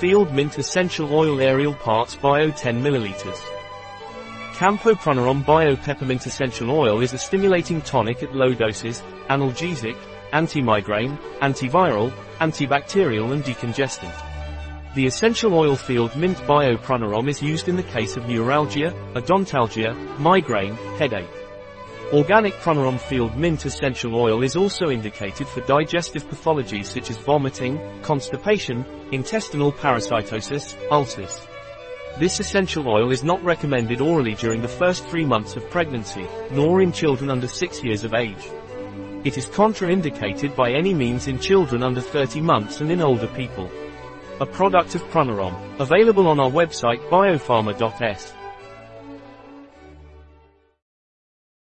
Field Mint Essential Oil Aerial Parts Bio 10 ml. Campo Pranarom Bio Peppermint Essential Oil is a stimulating tonic at low doses, analgesic, anti-migraine, antiviral, antibacterial and decongestant. The essential oil field mint Bio Pranarom is used in the case of neuralgia, odontalgia, migraine, headache. Organic Pranarom Field Mint Essential Oil is also indicated for digestive pathologies such as vomiting, constipation, intestinal parasitosis, ulcers. This essential oil is not recommended orally during the first three months of pregnancy, nor in children under 6 years of age. It is contraindicated by any means in children under 30 months and in older people. A product of Pranarom, available on our website biopharma.s.